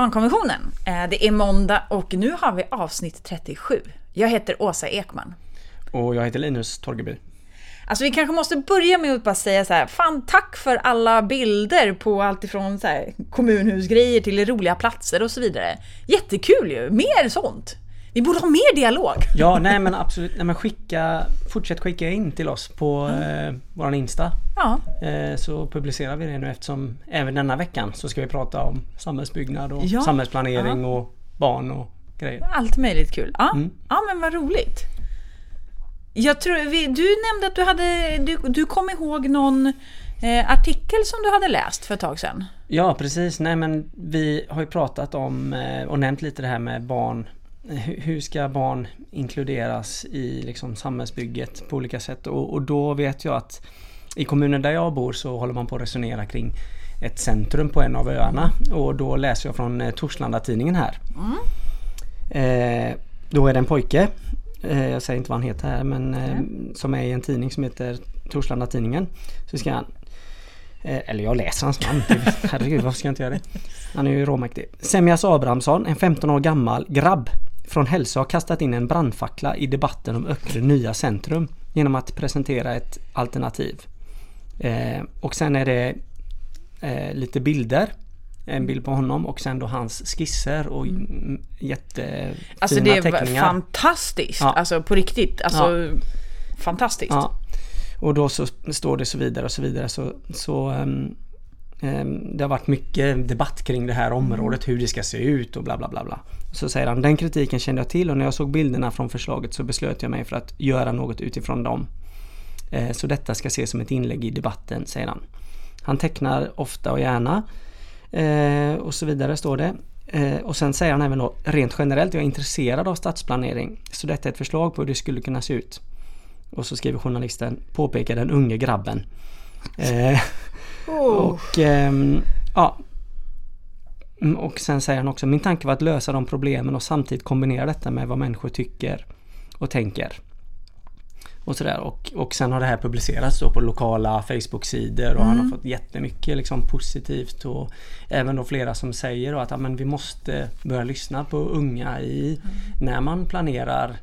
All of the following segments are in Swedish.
Barnkonventionen. Eh, Det är måndag och nu har vi avsnitt 37. Jag heter Åsa Ekman. Och jag heter Linus Torgeby. Alltså vi kanske måste börja med att bara säga så här, fan tack för alla bilder på allt ifrån så här, kommunhusgrejer till roliga platser och så vidare. Jättekul ju, mer sånt! Vi borde ha mer dialog. Ja, nej men absolut. Nej, men skicka, fortsätt skicka in till oss på eh, våran Insta. Ja, Eh, så publicerar vi det nu eftersom även denna veckan så ska vi prata om samhällsbyggnad och Ja. samhällsplanering och barn och grejer. allt möjligt kul. Ja, Mm. ja men vad roligt. Jag tror, vi, du nämnde att du hade, du, du kom ihåg någon eh, artikel som du hade läst för ett tag sedan. Ja precis, nej men vi har ju pratat om eh, och nämnt lite det här med barn. Hur ska barn inkluderas i liksom samhällsbygget på olika sätt? Och, och då vet jag att i kommunen där jag bor så håller man på att resonera kring ett centrum på en av öarna. Och då läser jag från eh, Torslanda-tidningen här. Eh, då är det en pojke, eh, jag säger inte vad han heter här, men eh, som är i en tidning som heter Torslanda-tidningen. Så ska han Eh, Eller jag läser hans namn. Herregud, varför ska jag inte göra det? Han är ju råmäktig. Semjas Abrahamsson, en 15 år gammal grabb från Hälsa har kastat in en brandfackla i debatten om Öckerö nya centrum genom att presentera ett alternativ. Eh, och sen är det eh, lite bilder. En bild på honom och sen då hans skisser och mm. jättefina Alltså det är teckningar. fantastiskt. Ja. Alltså på riktigt. Alltså fantastiskt. Ja. Och då så står det så vidare och så vidare så, så ehm, Ehm, det har varit mycket debatt kring det här området, hur det ska se ut och bla bla bla bla. Så säger han, den kritiken kände jag till och när jag såg bilderna från förslaget så beslöt jag mig för att göra något utifrån dem. Ehm, så detta ska ses som ett inlägg i debatten, säger han. Han tecknar ofta och gärna eh, och så vidare står det. Ehm, och sen säger han även då, rent generellt, jag är intresserad av stadsplanering. Så detta är ett förslag på hur det skulle kunna se ut. Och så skriver journalisten, påpekar den unge grabben. Eh, och ehm, ja. Mm, Och sen säger han också, min tanke var att lösa de problemen och samtidigt kombinera detta med vad människor tycker och tänker. Och sådär. Och, och sen har det här publicerats på lokala Facebook-sidor och han har fått jättemycket liksom positivt och även då flera som säger att ja, men vi måste börja lyssna på unga i när man planerar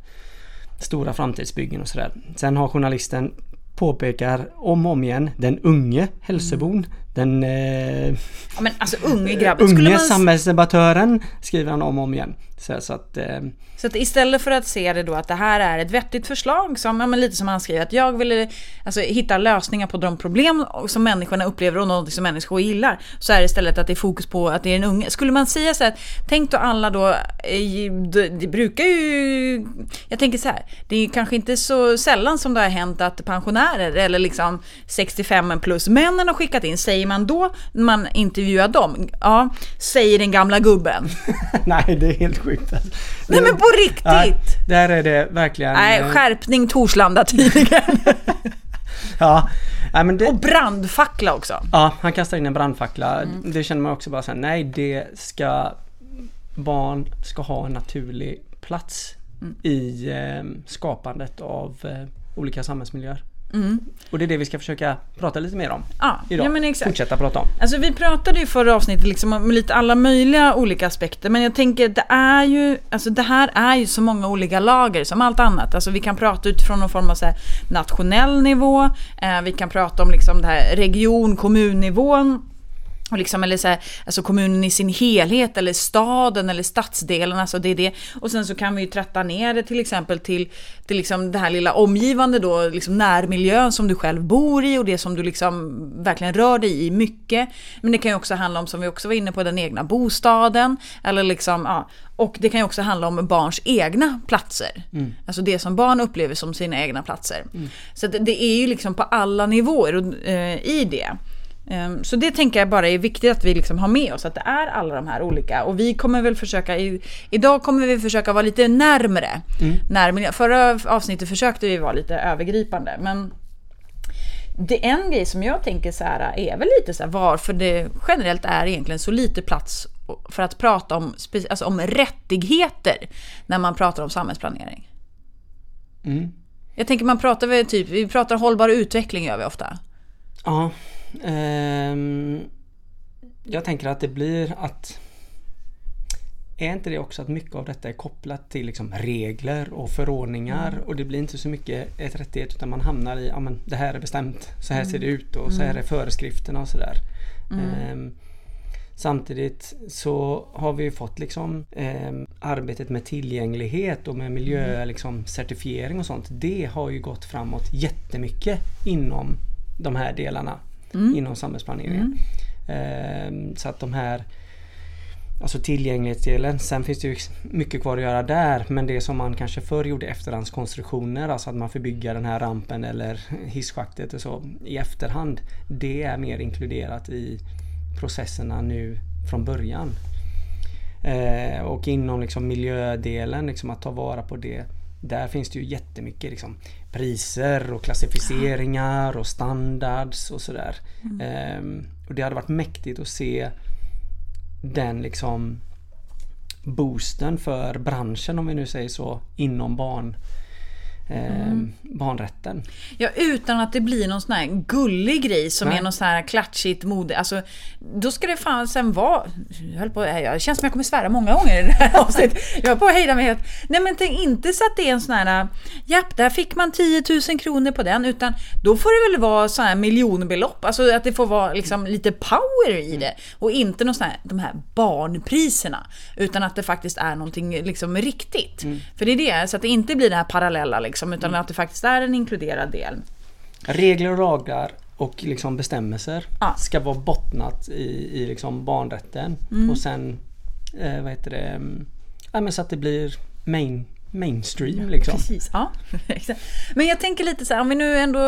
stora framtidsbyggen och sådär. Sen har journalisten påpekar om och om igen den unge hälsobon. Den eh, Ja, men alltså unge grabben. Skulle unge man, samhällsdebattören skriver han om och om igen. Så, så att eh, så att istället för att se det då att det här är ett vettigt förslag, som, ja, men lite som han skriver, att jag vill alltså, hitta lösningar på de problem som människorna upplever och något som människor gillar, så är det istället att det är fokus på att det är en unge. Skulle man säga så här, tänk då alla då, eh, det, det brukar ju, jag tänker så här, det är kanske inte så sällan som det har hänt att pensionärer eller liksom 65 plus männen har skickat in, säger man då när man intervjuar dem, ja, säger den gamla gubben. nej det är helt sjukt. Nej men på riktigt! Nej, där är det verkligen... Nej, eh, skärpning Torslanda tidningen. ja, nej, men det, Och brandfackla också. ja, han kastar in en brandfackla. Mm. Det känner man också bara såhär, nej det ska... Barn ska ha en naturlig plats Mm. i eh, skapandet av eh, olika samhällsmiljöer. Mm. Och det är det vi ska försöka prata lite mer om Ja, idag. ja men exakt. Fortsätta prata om. Alltså vi pratade ju förra avsnittet liksom om lite alla möjliga olika aspekter men jag tänker det är ju, alltså det här är ju så många olika lager som allt annat. Alltså vi kan prata utifrån någon form av så nationell nivå, eh, vi kan prata om liksom det här region, kommunnivån. Och liksom, eller så här, alltså kommunen i sin helhet eller staden eller stadsdelen. Alltså det är det. Och sen så kan vi ju tratta ner det till exempel till, till liksom det här lilla omgivande då, liksom närmiljön som du själv bor i och det som du liksom verkligen rör dig i mycket. Men det kan ju också handla om, som vi också var inne på, den egna bostaden. Eller liksom, ja, och det kan ju också handla om barns egna platser. Alltså det som barn upplever som sina egna platser. Så att det, det är ju liksom på alla nivåer och, eh, i det. Ehm, Så det tänker jag bara är viktigt att vi liksom har med oss, att det är alla de här olika. Och vi kommer väl försöka, i, idag kommer vi försöka vara lite närmre. närmiljö. Förra avsnittet försökte vi vara lite övergripande, men det är en grej som jag tänker så här är väl lite så här varför det generellt är egentligen så lite plats för att prata om, alltså om rättigheter när man pratar om samhällsplanering. Mm. Jag tänker man pratar väl typ, vi pratar hållbar utveckling gör vi ofta. Ja. Ehm, jag tänker att det blir att är inte det också att mycket av detta är kopplat till liksom regler och förordningar mm. och det blir inte så mycket ett rättighet utan man hamnar i, ja men det här är bestämt, så här mm. ser det ut och så här mm. är föreskrifterna och sådär. Um, Samtidigt så har vi fått liksom eh, arbetet med tillgänglighet och med miljöcertifiering mm. liksom, och sånt. Det har ju gått framåt jättemycket inom de här delarna mm. inom samhällsplaneringen. Mm. Eh, så att de här Alltså tillgänglighetsdelen. Sen finns det ju mycket kvar att göra där men det som man kanske förr gjorde efterhandskonstruktioner, alltså att man får bygga den här rampen eller hisschaktet och så i efterhand. Det är mer inkluderat i processerna nu från början. Eh, och inom liksom miljödelen, liksom att ta vara på det. Där finns det ju jättemycket liksom, priser och klassificeringar och standards och sådär. Mm. Eh, och det hade varit mäktigt att se den liksom boosten för branschen om vi nu säger så inom barn mm. barnrätten. Ja, utan att det blir någon sån här gullig grej som Nej. är någon sån här klatschigt mode. Alltså, då ska det fan sen vara... Jag höll på, det känns som jag kommer svära många gånger i det här avsnittet. Jag höll på att hejda mig helt. Nej men tänk inte så att det är en sån här... Japp, där fick man 10 000 kronor på den. Utan då får det väl vara så här miljonbelopp. Alltså att det får vara liksom lite power i det. Och inte någon sån här, de här barnpriserna. Utan att det faktiskt är någonting liksom riktigt. Mm. För det är det, så att det inte blir det här parallella liksom liksom, utan mm. att det faktiskt är en inkluderad del. Regler och lagar och liksom bestämmelser ja. ska vara bottnat i, i liksom barnrätten mm. och sen eh, vad heter det, mm, ja, men så att det blir main, mainstream. Liksom. Precis, ja. men jag tänker lite så här, om vi nu ändå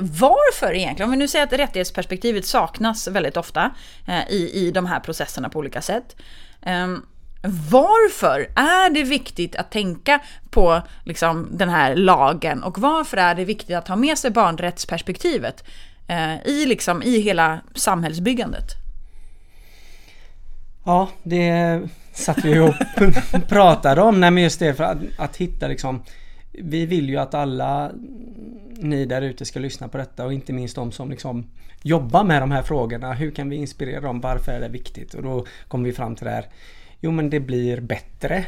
varför egentligen? Om vi nu säger att rättighetsperspektivet saknas väldigt ofta eh, i, i de här processerna på olika sätt. Um, varför är det viktigt att tänka på liksom, den här lagen och varför är det viktigt att ha med sig barnrättsperspektivet eh, i, liksom, i hela samhällsbyggandet? Ja, det satt vi och pratade om. Nej, men just det för att, att hitta liksom vi vill ju att alla ni där ute ska lyssna på detta och inte minst de som liksom jobbar med de här frågorna. Hur kan vi inspirera dem? Varför är det viktigt? Och då kommer vi fram till det här Jo men det blir bättre.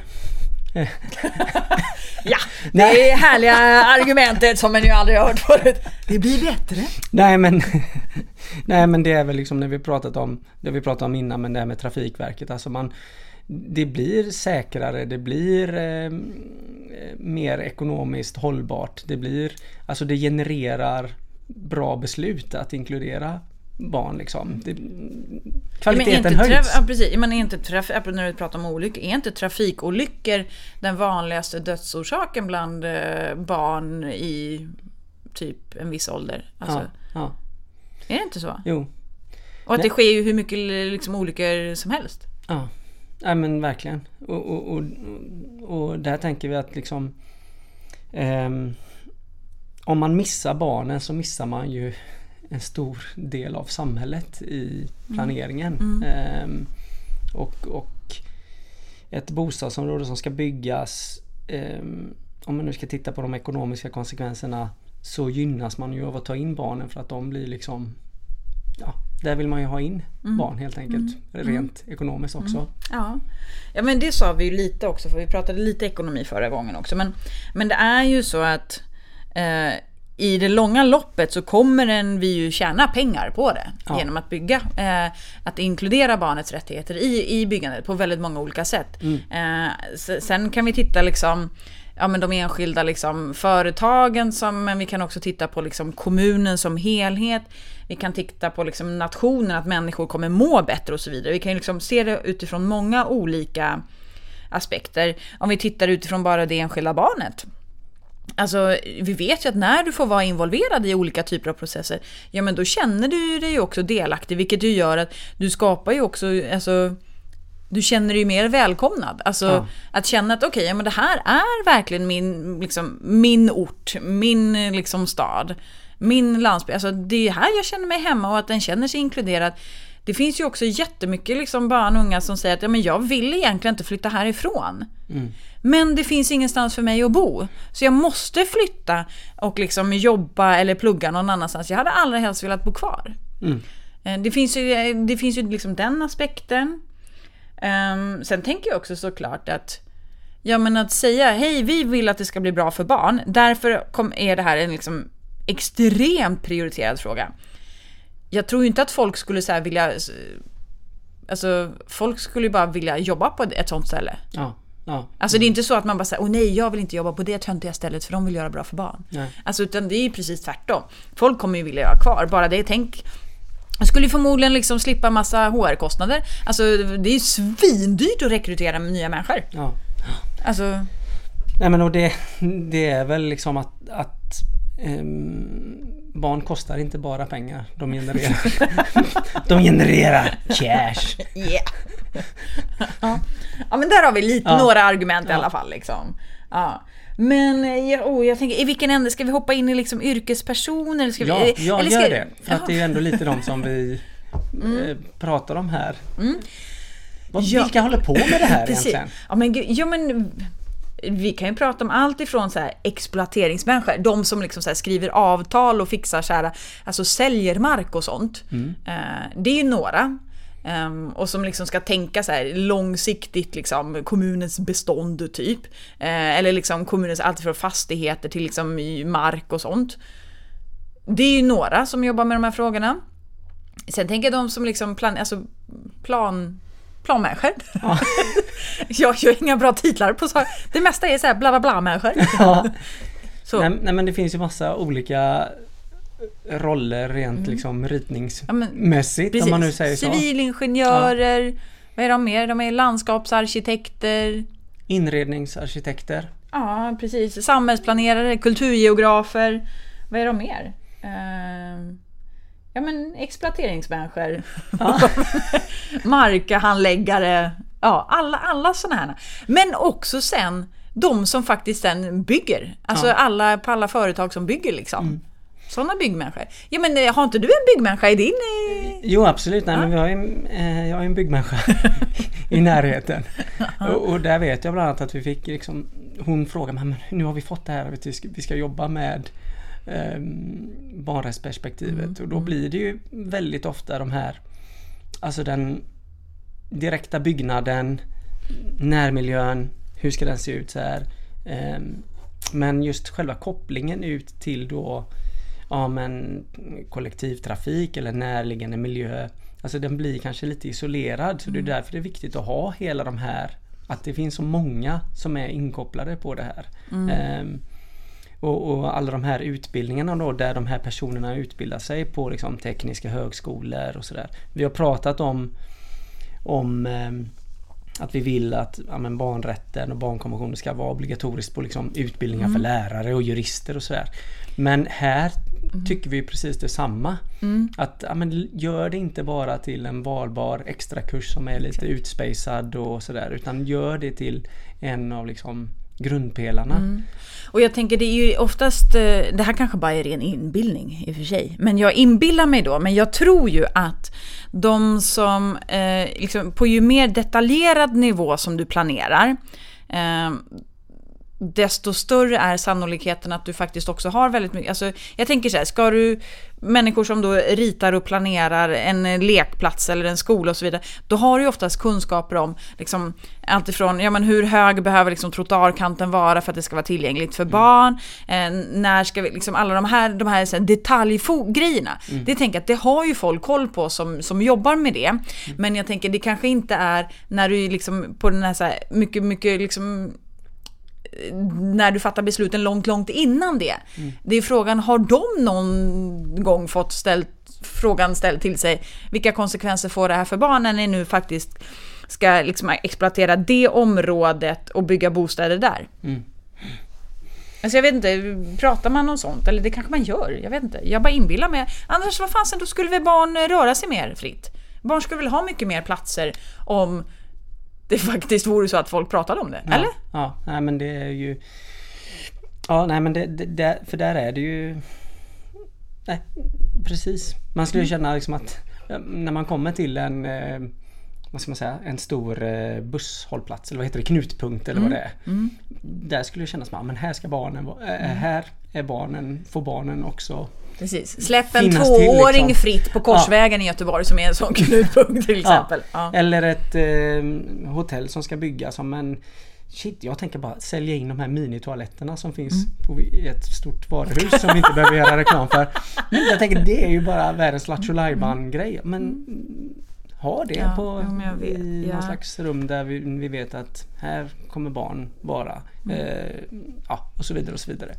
ja, det är härliga argumentet som man ju aldrig har hört förut. Det blir bättre. Nej men, nej men det är väl liksom när vi pratat om, det vi pratat om innan, men det här med Trafikverket. Alltså man, det blir säkrare, det blir eh, mer ekonomiskt hållbart. Det blir, alltså det genererar bra beslut att inkludera barn liksom. Det, kvaliteten men höjs. Ja, precis. Men är inte traf, när du pratar om olyckor, är inte trafikolyckor den vanligaste dödsorsaken bland eh, barn i typ en viss ålder? Alltså, ja, ja. Är det inte så? Jo. Och att Nej. det sker ju hur mycket liksom, olyckor som helst. Ja, ja men verkligen. Och, och, och, och där tänker vi att liksom um, om man missar barnen så missar man ju en stor del av samhället i planeringen. Mm. Mm. och, och ett bostadsområde som ska byggas um, om man nu ska titta på de ekonomiska konsekvenserna så gynnas man ju av att ta in barnen för att de blir liksom Ja, där vill man ju ha in mm. barn helt enkelt. Mm. Rent mm. ekonomiskt också. Mm. Ja. ja men det sa vi ju lite också för vi pratade lite ekonomi förra gången också. Men, men det är ju så att eh, i det långa loppet så kommer den vi ju tjäna pengar på det ja. genom att bygga. Eh, att inkludera barnets rättigheter i, i byggandet på väldigt många olika sätt. Mm. Eh, sen kan vi titta liksom ja, men de enskilda liksom, företagen, som, men vi kan också titta på liksom, kommunen som helhet. Vi kan titta på liksom, nationen, att människor kommer må bättre och så vidare. Vi kan liksom, se det utifrån många olika aspekter. Om vi tittar utifrån bara det enskilda barnet. Alltså, vi vet ju att när du får vara involverad i olika typer av processer, ja men då känner du dig också delaktig, vilket ju gör att du skapar ju också, alltså, du känner dig ju mer välkomnad. Alltså ja. att känna att okej, okay, ja, men det här är verkligen min, liksom, min ort, min liksom, stad, min landsbygd. Alltså det är här jag känner mig hemma och att den känner sig inkluderad. Det finns ju också jättemycket liksom barn och unga som säger att ja, men jag vill egentligen inte flytta härifrån. Mm. Men det finns ingenstans för mig att bo. Så jag måste flytta och liksom jobba eller plugga någon annanstans. Jag hade allra helst velat bo kvar. Mm. Eh, Det finns ju, det finns ju liksom den aspekten. Ehm, sen tänker jag också såklart att Ja men att säga hej vi vill att det ska bli bra för barn. Därför kom, är det här en liksom extremt prioriterad fråga. Jag tror ju inte att folk skulle så vilja... Alltså folk skulle ju bara vilja jobba på ett sånt ställe. Ja, ja. Alltså det är inte så att man bara säger åh nej jag vill inte jobba på det töntiga stället för de vill göra bra för barn. Nej. Alltså utan det är ju precis tvärtom. Folk kommer ju vilja vara kvar. Bara det, tänk jag skulle förmodligen liksom slippa massa HR-kostnader. Alltså det är ju svindyrt att rekrytera nya människor. ja. Alltså, Nej men och det, det är väl liksom att, att ehm, barn kostar inte bara pengar. De genererar, de genererar cash. yeah. ja. ja men där har vi lite, Ja. några argument i Ja. alla fall. Liksom. Ja. Men eh, ja, oh, jag tänker, i vilken ände ska vi hoppa in i liksom yrkespersoner? Ska vi, Ja, eller- ja eller ska- gör det. För Ja. Mm. att det är ju ändå lite de som vi eh, pratar om här. Ja. Vilka håller på med det här egentligen? Ja, men, ja, men vi kan ju prata om allt ifrån så här exploateringsmänniskor, de som liksom så skriver avtal och fixar så här, alltså säljer mark och sånt. Eh, det är ju några. Ehm, och som liksom ska tänka så här långsiktigt liksom kommunens bestånd typ. Eh, eller liksom kommunens allt från fastigheter till liksom mark och sånt. Det är ju några som jobbar med de här frågorna. Sen tänker jag de som liksom plan, alltså plan, planmänniskor. jag har inga bra titlar på så. Det mesta är så här bla bla bla människor. Ja. Nej, nej men det finns ju massa olika roller rent liksom ritningsmässigt Mm. Ja, om man nu säger så. Civilingenjörer. Vad är de mer? De är landskapsarkitekter. Inredningsarkitekter. Ja, precis. Samhällsplanerare, kulturgeografer. Vad är de mer? Ehm, ja, men exploateringsmänniskor. Markhandläggare. Ja, alla, alla sådana här. Men också sen de som faktiskt sen bygger. Alltså Ja. alla på alla företag som bygger liksom. Sådana byggmänniskor. Ja men eh, har inte du en byggmänniska i din... eh, Jo absolut, nej, men vi har en- eh, jag har en byggmänniska i närheten. Och, och där vet jag bland annat att vi fick liksom, hon frågade men nu har vi fått det här vi ska, vi ska jobba med um, barnrättsperspektivet. Och då blir det ju väldigt ofta de här, alltså den direkta byggnaden, närmiljön, hur ska den se ut så här. Ehm, men just själva kopplingen ut till då ja, men kollektivtrafik eller närliggande miljö. Alltså den blir kanske lite isolerad så det är därför det är viktigt att ha hela de här att det finns så många som är inkopplade på det här. Ehm, och, och alla de här utbildningarna då där de här personerna utbildar sig på liksom, tekniska högskolor och sådär. Vi har pratat om, om ehm, att vi vill att ja, men barnrätten och barnkonventionen ska vara obligatoriskt på liksom, utbildningar för lärare och jurister och sådär. Men här tycker vi precis detsamma. Att ja, men, gör det inte bara till en valbar extrakurs som är lite utspejsad och sådär utan gör det till en av liksom, grundpelarna. Mm. Och jag tänker det är ju oftast, eh, det här kanske bara är ren inbildning i och för sig, men jag inbillar mig då, men jag tror ju att de som, eh, liksom, på ju mer detaljerad nivå som du planerar, eh, desto större är sannolikheten att du faktiskt också har väldigt mycket, alltså jag tänker så här, ska du, människor som då ritar och planerar en lekplats eller en skola och så vidare, då har du ju oftast kunskaper om liksom alltifrån, ja men hur hög behöver liksom trottoarkanten vara för att det ska vara tillgängligt för barn, eh, när ska vi, liksom alla de här, de här, så här detaljgrejerna, det tänker jag att det har ju folk koll på som, som jobbar med det, men jag tänker det kanske inte är när du liksom på den här, så här mycket, mycket liksom när du fattar besluten långt, långt innan det. Det är frågan, har de någon gång fått ställt, frågan ställd till sig, vilka konsekvenser får det här för barn när ni nu faktiskt ska liksom exploatera det området och bygga bostäder där? Mm. Alltså jag vet inte, pratar man om sånt? Eller det kanske man gör, jag vet inte. Jag bara inbillar mig. Annars, vad fasen, då skulle väl barn röra sig mer fritt? Barn skulle väl ha mycket mer platser om det faktiskt vore så att folk pratade om det, Ja, eller? Ja, nej men det är ju... Ja, nej men det, det, för där är det ju... Nej, precis. Man skulle ju känna liksom att när man kommer till en... eh, Vad ska man säga? En stor eh, busshållplats eller vad heter det? Knutpunkt eller vad det är. Där skulle det kännas som att men här ska barnen eh, Här är barnen, får barnen också Precis. Släpp en tvååring liksom. fritt på Korsvägen i Göteborg som är en sån knutpunkt till exempel. Ja. Eller ett eh, hotell som ska byggas som en Shit, jag tänker bara sälja in de här minitoaletterna som finns Mm. på ett stort varuhus som vi inte behöver göra reklam för. Men jag tänker det är ju bara världens Lattjo grej Men ha det Ja, på, vet. i Ja. någon slags rum där vi, vi vet att här kommer barn vara. Mm. Eh, ja, och så vidare och så vidare.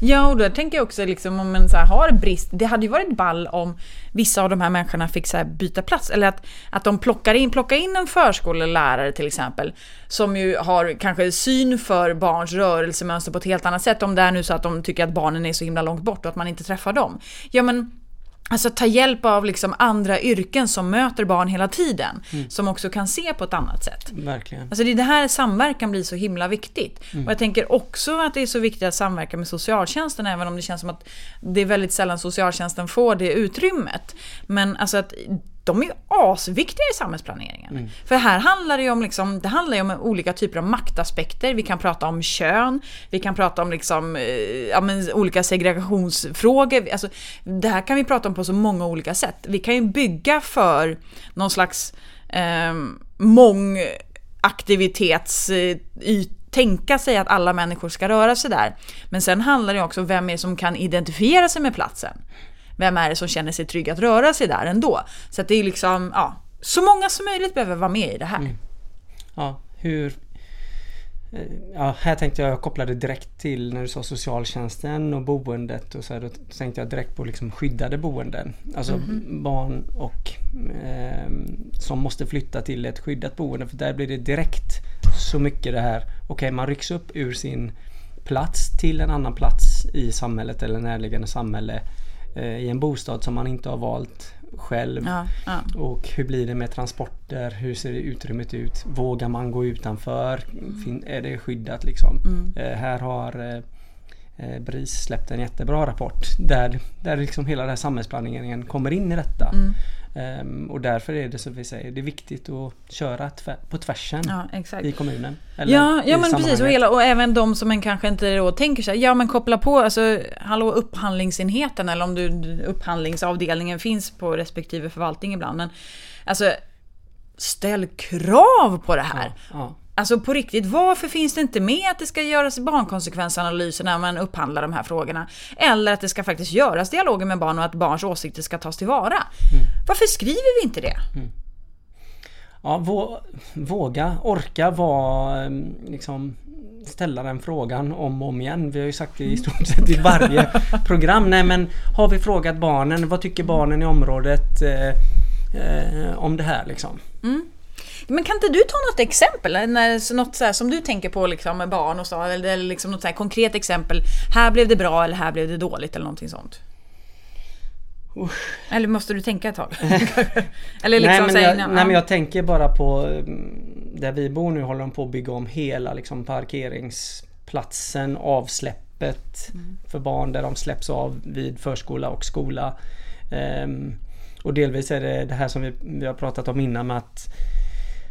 Ja, och då tänker jag också liksom om man så här har brist. Det hade ju varit ball om vissa av de här människorna fick så här byta plats. Eller att, att de plockar in, plockar in en förskolelärare till exempel. Som ju har kanske syn för barns rörelsemönster på ett helt annat sätt. Om det är nu så att de tycker att barnen är så himla långt bort och att man inte träffar dem. Ja men Alltså ta hjälp av liksom andra yrken som möter barn hela tiden. Som också kan se på ett annat sätt. Verkligen. Alltså det är det här samverkan blir så himla viktigt. Och jag tänker också att det är så viktigt att samverka med socialtjänsten även om det känns som att det är väldigt sällan socialtjänsten får det utrymmet. Men alltså att de är ju asviktiga i samhällsplaneringen. För här handlar det ju om, liksom, det handlar om olika typer av maktaspekter. Vi kan prata om kön, vi kan prata om liksom, eh, ja, olika segregationsfrågor. Alltså, det här kan vi prata om på så många olika sätt. Vi kan ju bygga för någon slags eh, aktivitets eh, y- tänka sig att alla människor ska röra sig där. Men sen handlar det också om vem är som kan identifiera sig med platsen. Vem är det som känner sig trygg att röra sig där ändå? Så att det är liksom, ja, så många som möjligt behöver vara med i det här. Ja, hur... eh, Ja, här tänkte jag, jag kopplade direkt till när du sa socialtjänsten och boendet och så här, då tänkte jag direkt på liksom skyddade boenden. Alltså barn och ehm, som måste flytta till ett skyddat boende för där blir det direkt så mycket det här, okej man rycks upp ur sin plats till en annan plats i samhället eller närliggande samhälle eh, i en bostad som man inte har valt själv. Ja, ja. Och hur blir det med transporter? Hur ser det utrymmet ut? Vågar man gå utanför? Fin- är det skyddat liksom? Eh, här har eh, eh, BRIS släppt en jättebra rapport där, där liksom hela den här samhällsplaneringen kommer in i detta. Ehm, och därför är det som vi säger, det är viktigt att köra tvär, på tvärsen Ja, i kommunen. eller Ja, i ja men precis. Och, hela, och även de som en kanske inte då tänker sig, ja men koppla på, alltså hallå upphandlingsenheten eller om du, upphandlingsavdelningen finns på respektive förvaltning ibland. Men alltså, ställ krav på det här. Ja, Alltså på riktigt, varför finns det inte med att det ska göras barnkonsekvensanalyser när man upphandlar de här frågorna? Eller att det ska faktiskt göras dialoger med barn och att barns åsikter ska tas tillvara. Varför skriver vi inte det? Ja, vå, våga, orka vara ehm, liksom ställa den frågan om och om igen. Vi har ju sagt det i stort sett i varje program. Nej men har vi frågat barnen, vad tycker barnen i området eh, eh, om det här liksom? Men kan inte du ta något exempel? När, något så som du tänker på liksom, med barn och så, eller, liksom något så här konkret exempel. Här blev det bra eller här blev det dåligt eller någonting sånt. Eller måste du tänka ett tag? eller liksom nej, men säga, jag, ja. nej men jag tänker bara på mm, där vi bor nu håller de på att bygga om hela liksom, parkeringsplatsen, avsläppet för barn där de släpps av vid förskola och skola. Ehm, och delvis är det det här som vi, vi har pratat om innan med att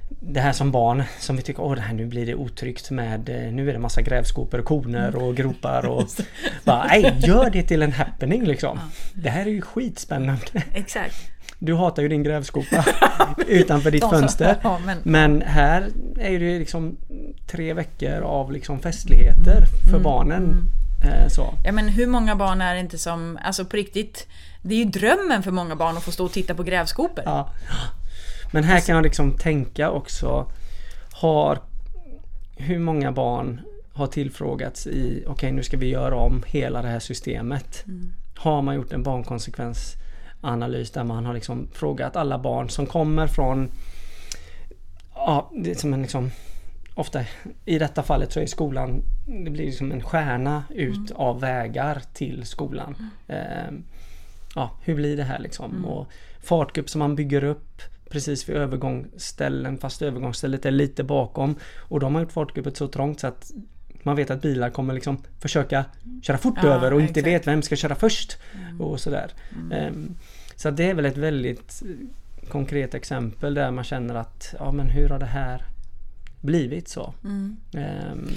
det här som barn som vi tycker åh det här nu blir det otryggt med eh, nu är det massa grävskopor och koner och gropar och bara, nej gör det till en happening liksom. Det här är ju skitspännande. Exakt. Du hatar ju din grävskopa utanför ditt fönster. Ja, men- Men här är det ju liksom tre veckor av liksom festligheter för barnen. Eh, så. Ja men hur många barn är det inte som, alltså på riktigt, det är ju drömmen för många barn att få stå och titta på grävskopor. Ja. Men här kan jag liksom tänka också Har Hur många barn har tillfrågats i okej nu ska vi göra om hela det här systemet. Har man gjort en barnkonsekvensanalys där man har liksom frågat alla barn som kommer från Ja, det är som en liksom Ofta i detta fallet så är skolan Det blir liksom en stjärna ut av vägar till skolan. Ehm, ja, hur blir det här liksom? Och fartgupp som man bygger upp precis vid övergångsställen fast övergångsstället är lite bakom. Och de har gjort fartguppet så trångt så att man vet att bilar kommer liksom försöka köra fort Ja, över och inte exakt. vet vem ska köra först. Och sådär. Ehm, så det är väl ett väldigt konkret exempel där man känner att ja men hur har det här blivit så? Ehm,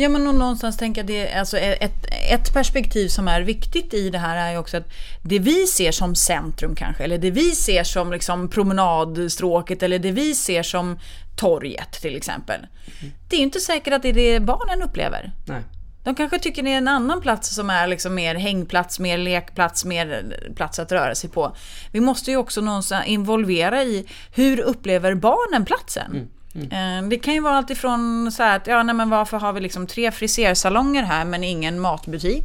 Ja, men någonstans tänker jag det, alltså ett, ett perspektiv som är viktigt i det här är ju också att det vi ser som centrum kanske, eller det vi ser som liksom promenadstråket, eller det vi ser som torget till exempel. Mm. Det är ju inte säkert att det är det barnen upplever. Nej. De kanske tycker det är en annan plats som är liksom mer hängplats, mer lekplats, mer plats att röra sig på. Vi måste ju också någonstans involvera i hur upplever barnen platsen? Mm. Mm. Eh, det kan ju vara alltifrån så här att, ja nej men varför har vi liksom tre frisersalonger här men ingen matbutik?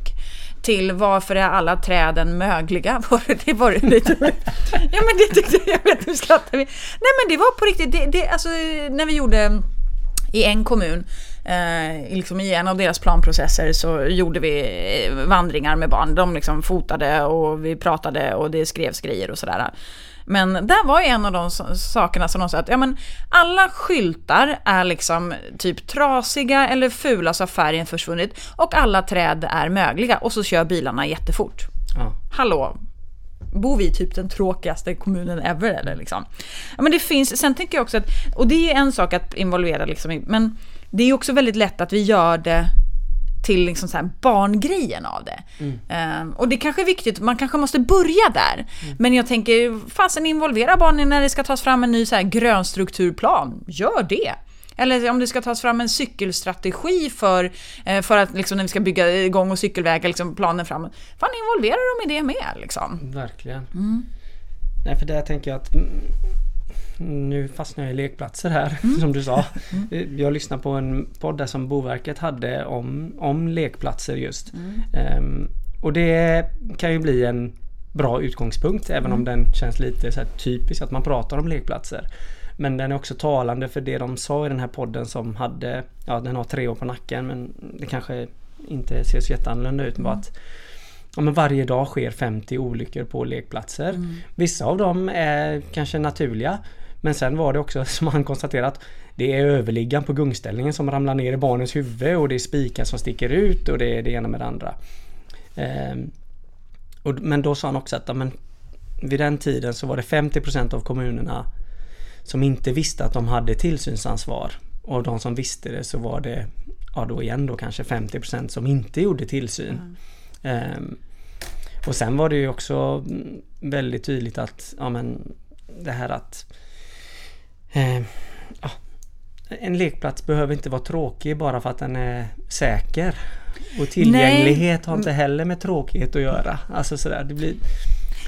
Till varför är alla träden mögliga? Det var det lite... ja men det tyckte jag, jag vet nu skrattar vi. Nej men det var på riktigt, det, det, alltså när vi gjorde i en kommun Eh, liksom I en av deras planprocesser så gjorde vi eh, vandringar med barn. De liksom fotade och vi pratade och det skrevs grejer och sådär. Men där var ju en av de sakerna som de sa att ja, men alla skyltar är liksom typ trasiga eller fula så har färgen försvunnit och alla träd är mögliga och så kör bilarna jättefort. Ja. Hallå, bor vi i typ den tråkigaste kommunen ever eller liksom? Ja, men det finns, sen tänker jag också att, och det är en sak att involvera liksom, men det är också väldigt lätt att vi gör det till liksom så barngrejen av det. Mm. Um, och det kanske är viktigt, man kanske måste börja där. Mm. Men jag tänker, fasen involvera barnen när det ska tas fram en ny så här grönstrukturplan. Gör det! Eller om det ska tas fram en cykelstrategi för, eh, för att liksom när vi ska bygga gång och cykelvägar, liksom planen fram. Fan, involvera dem i det med liksom. Verkligen. Mm. Nej, för där tänker jag att nu fastnar jag i lekplatser här mm. som du sa. Mm. Jag lyssnade på en podd där som Boverket hade om, om lekplatser just. Um, och det kan ju bli en bra utgångspunkt även om mm. den känns lite så typisk att man pratar om lekplatser. Men den är också talande för det de sa i den här podden som hade, ja den har tre år på nacken men det kanske inte ser så jätteannorlunda ut. Mm. Bara att ja, men varje dag sker 50 olyckor på lekplatser. Mm. Vissa av dem är kanske naturliga men sen var det också som han konstaterat det är överliggan på gungställningen som ramlar ner i barnens huvud och det är spikar som sticker ut och det är det ena med det andra. Ehm, och, men då sa han också att men, vid den tiden så var det 50% av kommunerna som inte visste att de hade tillsynsansvar. Och de som visste det så var det ja då igen då kanske 50% som inte gjorde tillsyn. Mm. Um, och sen var det ju också väldigt tydligt att ja, men det här att eh, en lekplats behöver inte vara tråkig bara för att den är säker. Och tillgänglighet Nej. har inte heller med tråkighet att göra. Alltså sådär, det blir...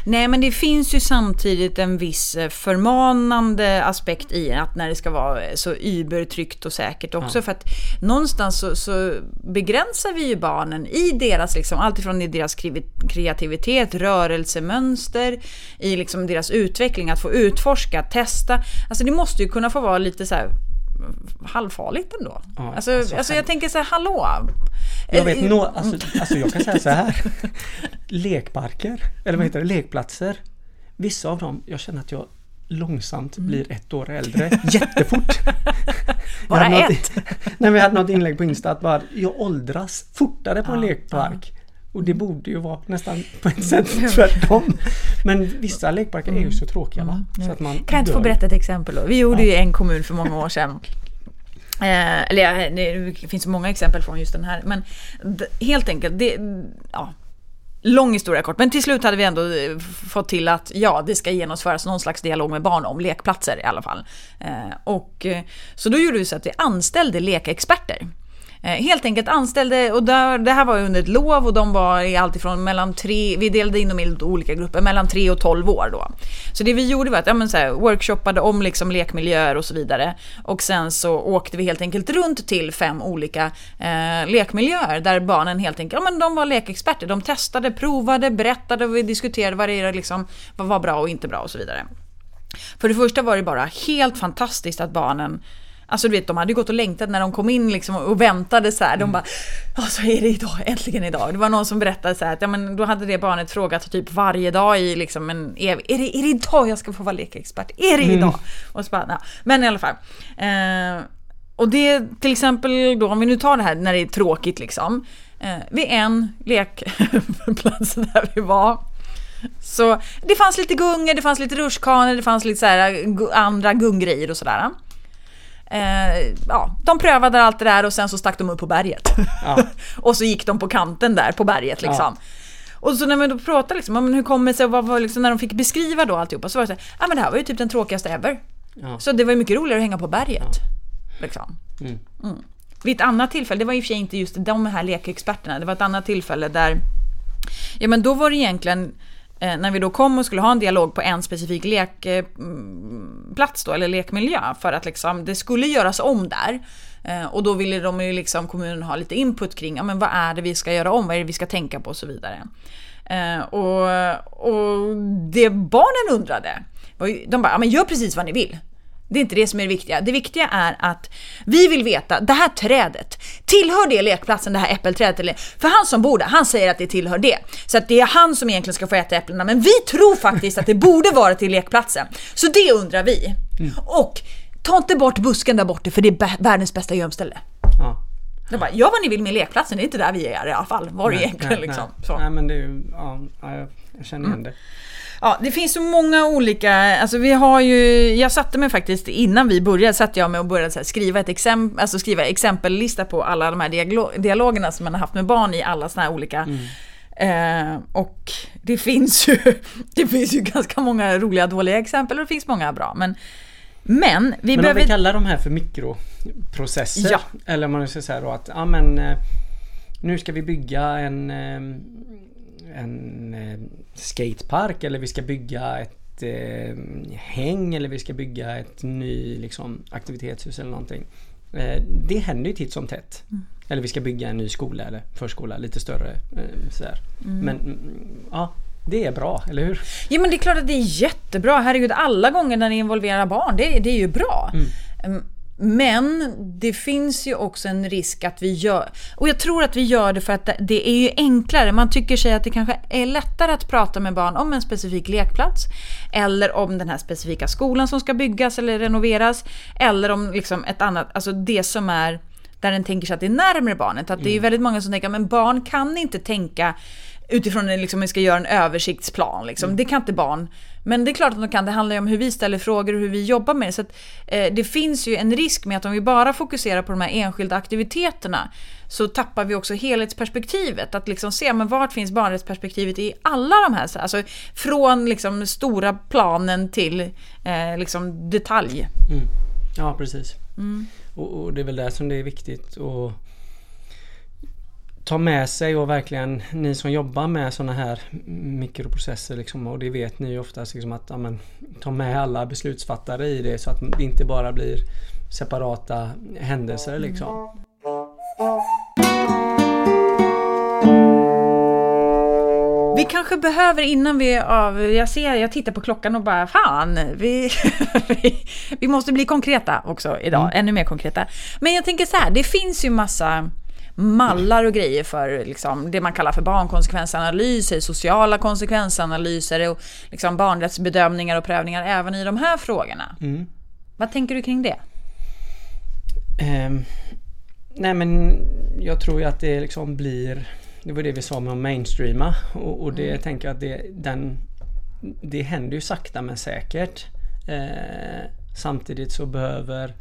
Nej, men det finns ju samtidigt en viss eh, förmanande aspekt i att när det ska vara så übertryggt och säkert också. Ja. För att någonstans så, så, begränsar vi ju barnen i deras, liksom, alltifrån i deras kreativitet, rörelsemönster, i liksom deras utveckling, att få utforska, testa. Alltså det måste ju kunna få vara lite så här halvfarligt ändå. Ja, alltså, alltså, alltså jag tänker så här, hallå! Jag vet no, alltså, alltså jag kan säga så här. Lekparker, eller vad heter det, lekplatser. Vissa av dem, jag känner att jag långsamt mm. blir ett år äldre. Jättefort! Bara ett? Något, nej, vi hade något inlägg på Insta att bara, jag åldras fortare på en lekpark. Och det borde ju vara nästan på ett sätt tvärtom. Men vissa lekparker är ju så tråkiga va? Mm. Så att man kan jag inte få berätta ett exempel då? Vi gjorde ju en kommun för många år sedan. Eh, eller ja, det finns många exempel från just den här. Men helt enkelt, det, ja, Lång historia kort, men till slut hade vi ändå eh, fått till att ja, det ska genomföras någon slags dialog med barn om lekplatser i alla fall. Eh, och, eh, så då gjorde vi så att vi anställde lekexperter. Eh, helt enkelt anställde, och där, det här var under ett lov och de var i alltifrån mellan tre, vi delade in dem i olika grupper, mellan tre och tolv år då. Så det vi gjorde var att ja, men så här, workshoppade om liksom lekmiljöer och så vidare. Och sen så åkte vi helt enkelt runt till fem olika eh, lekmiljöer där barnen helt enkelt, ja men de var lekexperter. De testade, provade, berättade och vi diskuterade vad det liksom, vad var bra och inte bra och så vidare. För det första var det bara helt fantastiskt att barnen Alltså du vet, de hade gått och längtat när de kom in liksom och väntade så här. De mm. bara, ja så är det idag, äntligen idag. Det var någon som berättade så här att ja, men då hade det barnet frågat typ varje dag i liksom en ev är det, är det idag jag ska få vara lekexpert? Är det mm. idag? Och så bara, ja. Men i alla fall. Eh, och det till exempel då, om vi nu tar det här när det är tråkigt liksom. Eh, vid en lekplats där vi var. Så det fanns lite gungor, det fanns lite rutschkanor, det fanns lite så här andra gunggrejer och sådär. Eh, ja, de prövade allt det där och sen så stack de upp på berget. Ja. och så gick de på kanten där på berget liksom. Och så när man då pratade liksom, men hur kommer det sig, och vad var liksom, när de fick beskriva då alltihopa så var det så här, ja men det här var ju typ den tråkigaste ever. Ja. Så det var ju mycket roligare att hänga på berget. Liksom. Mm. Mm. Vid ett annat tillfälle, det var i och för sig inte just de här lekexperterna, det var ett annat tillfälle där, ja men då var det egentligen Eh, när vi då kom och skulle ha en dialog på en specifik lekplats eh, då, eller lekmiljö, för att liksom, det skulle göras om där. Eh, och då ville de ju liksom kommunen ha lite input kring, ja men vad är det vi ska göra om, vad är det vi ska tänka på och så vidare. Eh, och, och det barnen undrade, var ju, de bara, ja men gör precis vad ni vill. Det är inte det som är det viktiga. Det viktiga är att vi vill veta, det här trädet, tillhör det lekplatsen, det här äppelträdet? Eller? För han som bor där, han säger att det tillhör det. Så att det är han som egentligen ska få äta äpplena, men vi tror faktiskt att det borde vara till lekplatsen. Så det undrar vi. Och ta inte bort busken där borta, för det är världens bästa gömställe. Ja. Jag bara, gör vad ni vill med lekplatsen, det är inte där vi är i alla fall. Var det egentligen nej, liksom. nej. Så. nej men det är ju, ja, ja, jag- känner igen det. Ja, det finns så många olika, alltså vi har ju, jag satte mig faktiskt innan vi började, satte jag mig och började skriva ett exempel, alltså skriva exempellista på alla de här dialo- dialogerna som man har haft med barn i alla såna här olika Eh, och det finns ju det finns ju ganska många roliga dåliga exempel och det finns många bra. Men, men vi Men om behöver... vi kallar de här för mikroprocesser. Ja. Eller om man ska säga då att, ja men eh, nu ska vi bygga en, eh, en eh, skatepark eller vi ska bygga ett eh, häng eller vi ska bygga ett ny liksom, aktivitetshus eller någonting. Eh, det händer ju titt som tätt. Eller vi ska bygga en ny skola eller förskola lite större. Eh, sådär. Men mm, ja, det är bra, eller hur? Ja men det är klart att det är jättebra. Herregud, alla gånger när det involverar barn, det, det är ju bra. Mm, Men det finns ju också en risk att vi gör, och jag tror att vi gör det för att det- är ju enklare. Man tycker sig att det kanske är lättare att prata med barn om en specifik lekplats, eller om den här specifika skolan som ska byggas eller renoveras, eller om liksom ett annat, alltså det som är där den tänker sig att det är närmare barnet. Att det är ju väldigt många som tänker att barn kan inte tänka utifrån en, liksom, vi ska göra en översiktsplan. Liksom. Det kan inte barn. Men det är klart att de kan. Det handlar ju om hur vi ställer frågor och hur vi jobbar med det. Så att, eh, det finns ju en risk med att om vi bara fokuserar på de här enskilda aktiviteterna så tappar vi också helhetsperspektivet. Att liksom se, men vart finns barnrättsperspektivet i alla de här? Alltså från liksom stora planen till eh, liksom detalj. Mm. Ja, precis. Och, och det är väl där som det är viktigt att ta med sig och verkligen ni som jobbar med sådana här mikroprocesser liksom, och det vet ni ju oftast liksom att ja, men, ta med alla beslutsfattare i det så att det inte bara blir separata händelser liksom. Vi kanske behöver innan vi av, jag ser, jag tittar på klockan och bara fan, vi, vi, vi måste bli konkreta också idag, ännu mer konkreta. Men jag tänker så här, det finns ju massa mallar och grejer för liksom, det man kallar för barnkonsekvensanalyser, sociala konsekvensanalyser och liksom barnrättsbedömningar och prövningar även i de här frågorna. Mm. Vad tänker du kring det? Ehm, nej men jag tror ju att det liksom blir Det var det vi sa med att mainstreama och, och det tänker jag att det, den, det händer ju sakta men säkert. Eh, samtidigt så behöver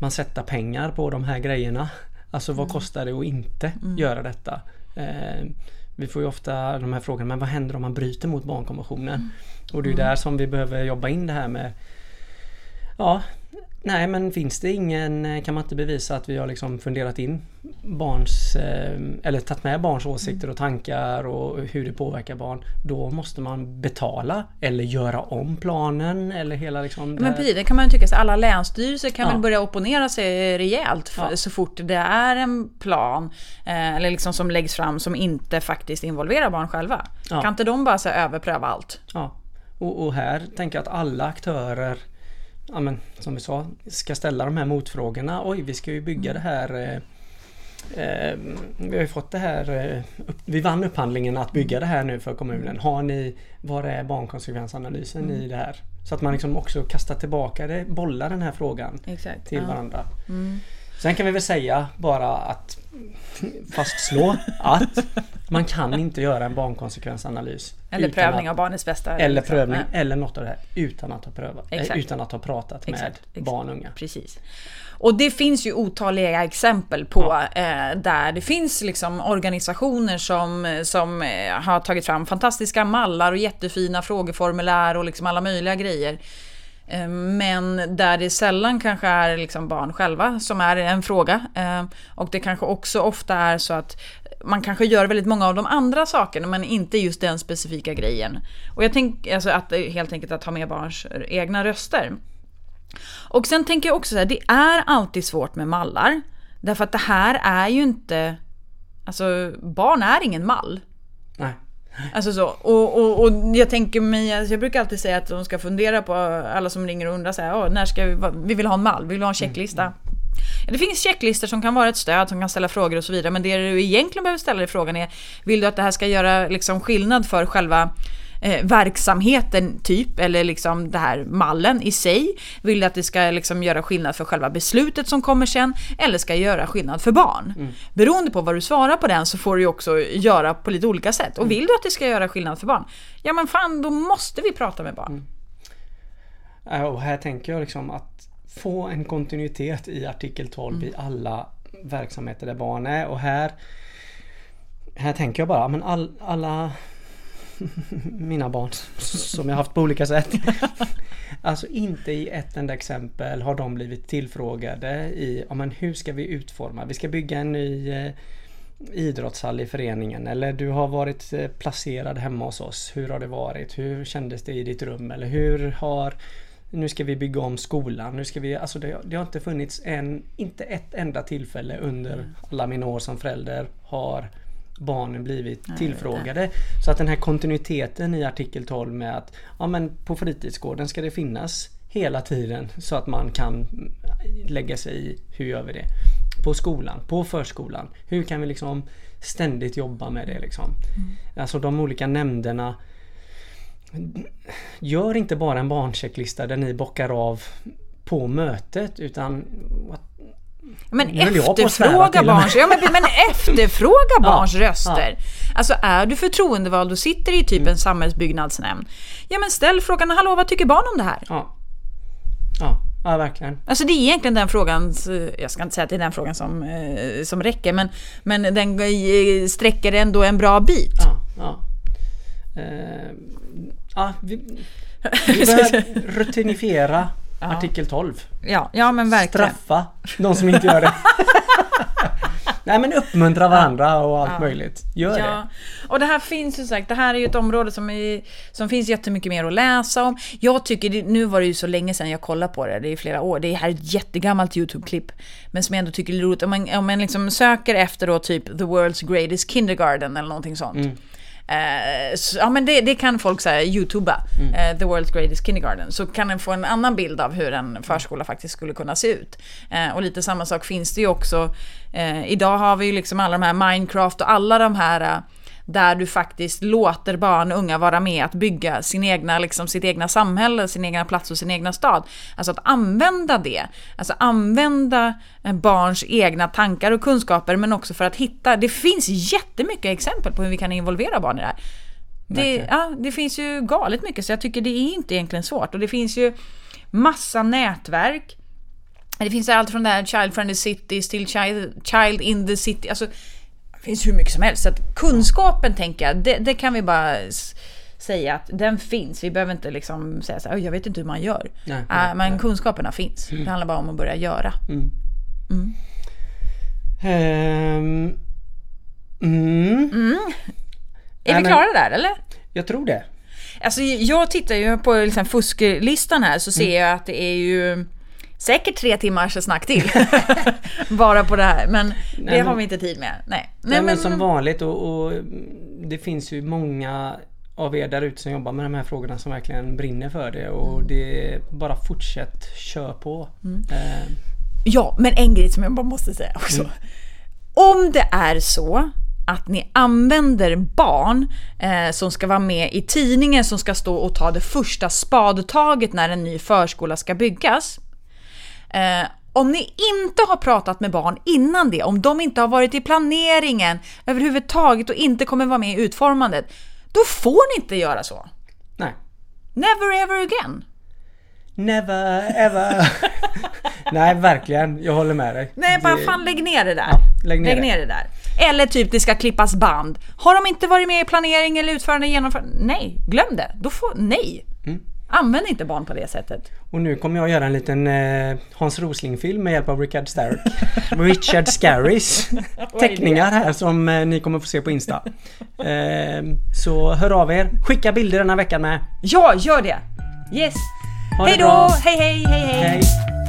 man sätta pengar på de här grejerna. Alltså vad kostar det att inte göra detta? Eh, vi får ju ofta de här frågorna, men vad händer om man bryter mot barnkonventionen? Och det är där som vi behöver jobba in det här med Ja, nej men finns det ingen, kan man inte bevisa att vi har liksom funderat in barns, eh, eller tagit med barns åsikter och tankar och hur det påverkar barn. Då måste man betala eller göra om planen eller hela liksom... det Men precis, det kan man ju tycka, så alla länsstyrelser kan Ja. väl börja opponera sig rejält för, Ja. så fort det är en plan eh, eller liksom som läggs fram som inte faktiskt involverar barn själva. Ja. Kan inte de bara så överpröva allt? Ja. Och, och här tänker jag att alla aktörer ja, men, som vi sa, ska ställa de här motfrågorna. Oj, vi ska ju bygga det här eh, eh, Vi har ju fått det här eh, upp, Vi vann upphandlingen att bygga det här nu för kommunen. Har ni Var är barnkonsekvensanalysen i det här? Så att man liksom också kastar tillbaka det, bollar den här frågan Exakt. till ja. varandra. Sen kan vi väl säga bara att fastslå att man kan inte göra en barnkonsekvensanalys. Eller prövning att, av barnets bästa. Eller prövning Nej. eller något av det här utan att ha prövat. eh, Exakt. Utan att ha pratat med Exakt, exakt. barn och unga. Precis. Och det finns ju otaliga exempel på eh, där det finns liksom organisationer som, som eh, har tagit fram fantastiska mallar och jättefina frågeformulär och liksom alla möjliga grejer. Eh, men där det sällan kanske är liksom barn själva som är en fråga. Eh, och det kanske också ofta är så att man kanske gör väldigt många av de andra sakerna men inte just den specifika grejen. Och jag tänker alltså att eh, helt enkelt att ha med barns egna röster. Och sen tänker jag också så här, det är alltid svårt med mallar. Därför att det här är ju inte... Alltså, barn är ingen mall. Nej. Alltså så. Och, och, och jag tänker mig, alltså jag brukar alltid säga att de ska fundera på alla som ringer och undrar så här, "Åh, när ska vi, vi vill ha en mall, vi vill ha en checklista. Ja, Det finns checklistor som kan vara ett stöd, som kan ställa frågor och så vidare. Men det du egentligen behöver ställa dig frågan är, vill du att det här ska göra liksom skillnad för själva eh, verksamheten typ, eller liksom det här mallen i sig? Vill du att det ska liksom göra skillnad för själva beslutet som kommer sen? Eller ska göra skillnad för barn? Beroende på vad du svarar på den så får du också göra på lite olika sätt. Och vill du att det ska göra skillnad för barn? Ja men fan, då måste vi prata med barn. Ja, Och här tänker jag liksom att få en kontinuitet i artikel 12 i alla verksamheter där barn är och här Här tänker jag bara, men all, alla mina barn som jag haft på olika sätt Alltså inte i ett enda exempel har de blivit tillfrågade i ja, men hur ska vi utforma? Vi ska bygga en ny eh, idrottshall i föreningen eller du har varit eh, placerad hemma hos oss. Hur har det varit? Hur kändes det i ditt rum? Eller hur har nu ska vi bygga om skolan. Nu ska vi, alltså det, det har inte funnits en, inte ett enda tillfälle under alla mina år som förälder har barnen blivit tillfrågade. Så att den här kontinuiteten i artikel 12 med att ja, men på fritidsgården ska det finnas hela tiden så att man kan lägga sig i hur gör vi det? På skolan, på förskolan. Hur kan vi liksom ständigt jobba med det liksom? Alltså de olika nämnderna Gör inte bara en barnchecklista där ni bockar av på mötet utan Men efterfråga barns, ja, men, men efterfråga barns Ja, röster. Alltså är du förtroendevald och sitter i typ en samhällsbyggnadsnämnd. Ja men ställ frågan, hallå vad tycker barn om det här? Ja. Ja, ja verkligen. Alltså det är egentligen den frågan, jag ska inte säga att det är den frågan som, eh, som räcker, men, men den eh, sträcker ändå en bra bit. Ja, ja. Eh, ja vi, vi börjar rutinifiera artikel 12. Ja, ja men verkligen. Straffa de som inte gör det. Nej men uppmuntra varandra och allt möjligt. Gör Ja, det. och det här finns ju sagt, det här är ju ett område som, är, som finns jättemycket mer att läsa om. Jag tycker, det, nu var det ju så länge sedan jag kollade på det, det är flera år. Det här är ett jättegammalt YouTube-klipp. Men som jag ändå tycker är roligt. Om man, om man liksom söker efter då typ The World's Greatest Kindergarten eller någonting sånt. Eh, så, ja men det, det kan folk säga, youtuba, eh, The World's Greatest Kindergarten, så kan en få en annan bild av hur en förskola faktiskt skulle kunna se ut. Eh, och lite samma sak finns det ju också, idag har vi ju liksom alla de här Minecraft och alla de här där du faktiskt låter barn och unga vara med att bygga sin egna, liksom, sitt egna samhälle, sin egna plats och sin egna stad. Alltså att använda det. Alltså använda eh, barns egna tankar och kunskaper men också för att hitta, det finns jättemycket exempel på hur vi kan involvera barn i det här. Det, ja, det finns ju galet mycket så jag tycker det är inte egentligen svårt. Och det finns ju massa nätverk. Det finns allt från det här Child Friendly Cities till Child, child in the City. Alltså, finns hur mycket som helst. Så att kunskapen tänker jag, det, det kan vi bara säga att den finns. Vi behöver inte liksom säga så här, "Oj, jag vet inte hur man gör. Nej, Äh, nej, men nej. kunskaperna finns. Det handlar bara om att börja göra. Ehm, mm. Är Nej, vi klara där eller? Jag tror det. Alltså jag tittar ju på liksom fusklistan här så ser jag att det är ju säkert tre timmars snack till. Bara på det här. Men det Nej, men- har vi inte tid med. Nej. Nej, men som vanligt och, och det finns ju många av er där ute som jobbar med de här frågorna som verkligen brinner för det och det bara fortsätt kör på. Eh, Ja, men en grej som jag bara måste säga också. Om det är så att ni använder barn eh, som ska vara med i tidningen som ska stå och ta det första spadtaget när en ny förskola ska byggas. Eh, Om ni inte har pratat med barn innan det, om de inte har varit i planeringen överhuvudtaget och inte kommer vara med i utformandet, då får ni inte göra så. Nej. Never ever again. Never ever. Nej, verkligen. Jag håller med dig. Nej, bara Det- fan lägg ner det där. Ja, lägg ner det. det där. Eller typ det ska klippas band. Har de inte varit med i planering eller utförande genomförande? Nej, glöm det. Då får, nej. Mm. Använd inte barn på det sättet. Och nu kommer jag göra en liten eh, Hans Rosling-film med hjälp av Richard Stark. Richard Scarris teckningar här som eh, ni kommer få se på Insta. Eh, så hör av er. Skicka bilder denna veckan med. Ja, gör det. Yes. Ha det Hej då! Hej, hej, hej, hej. Hej!